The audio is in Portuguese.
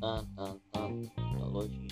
Tá, tá, tá. tan, tan, tan, tecnologia.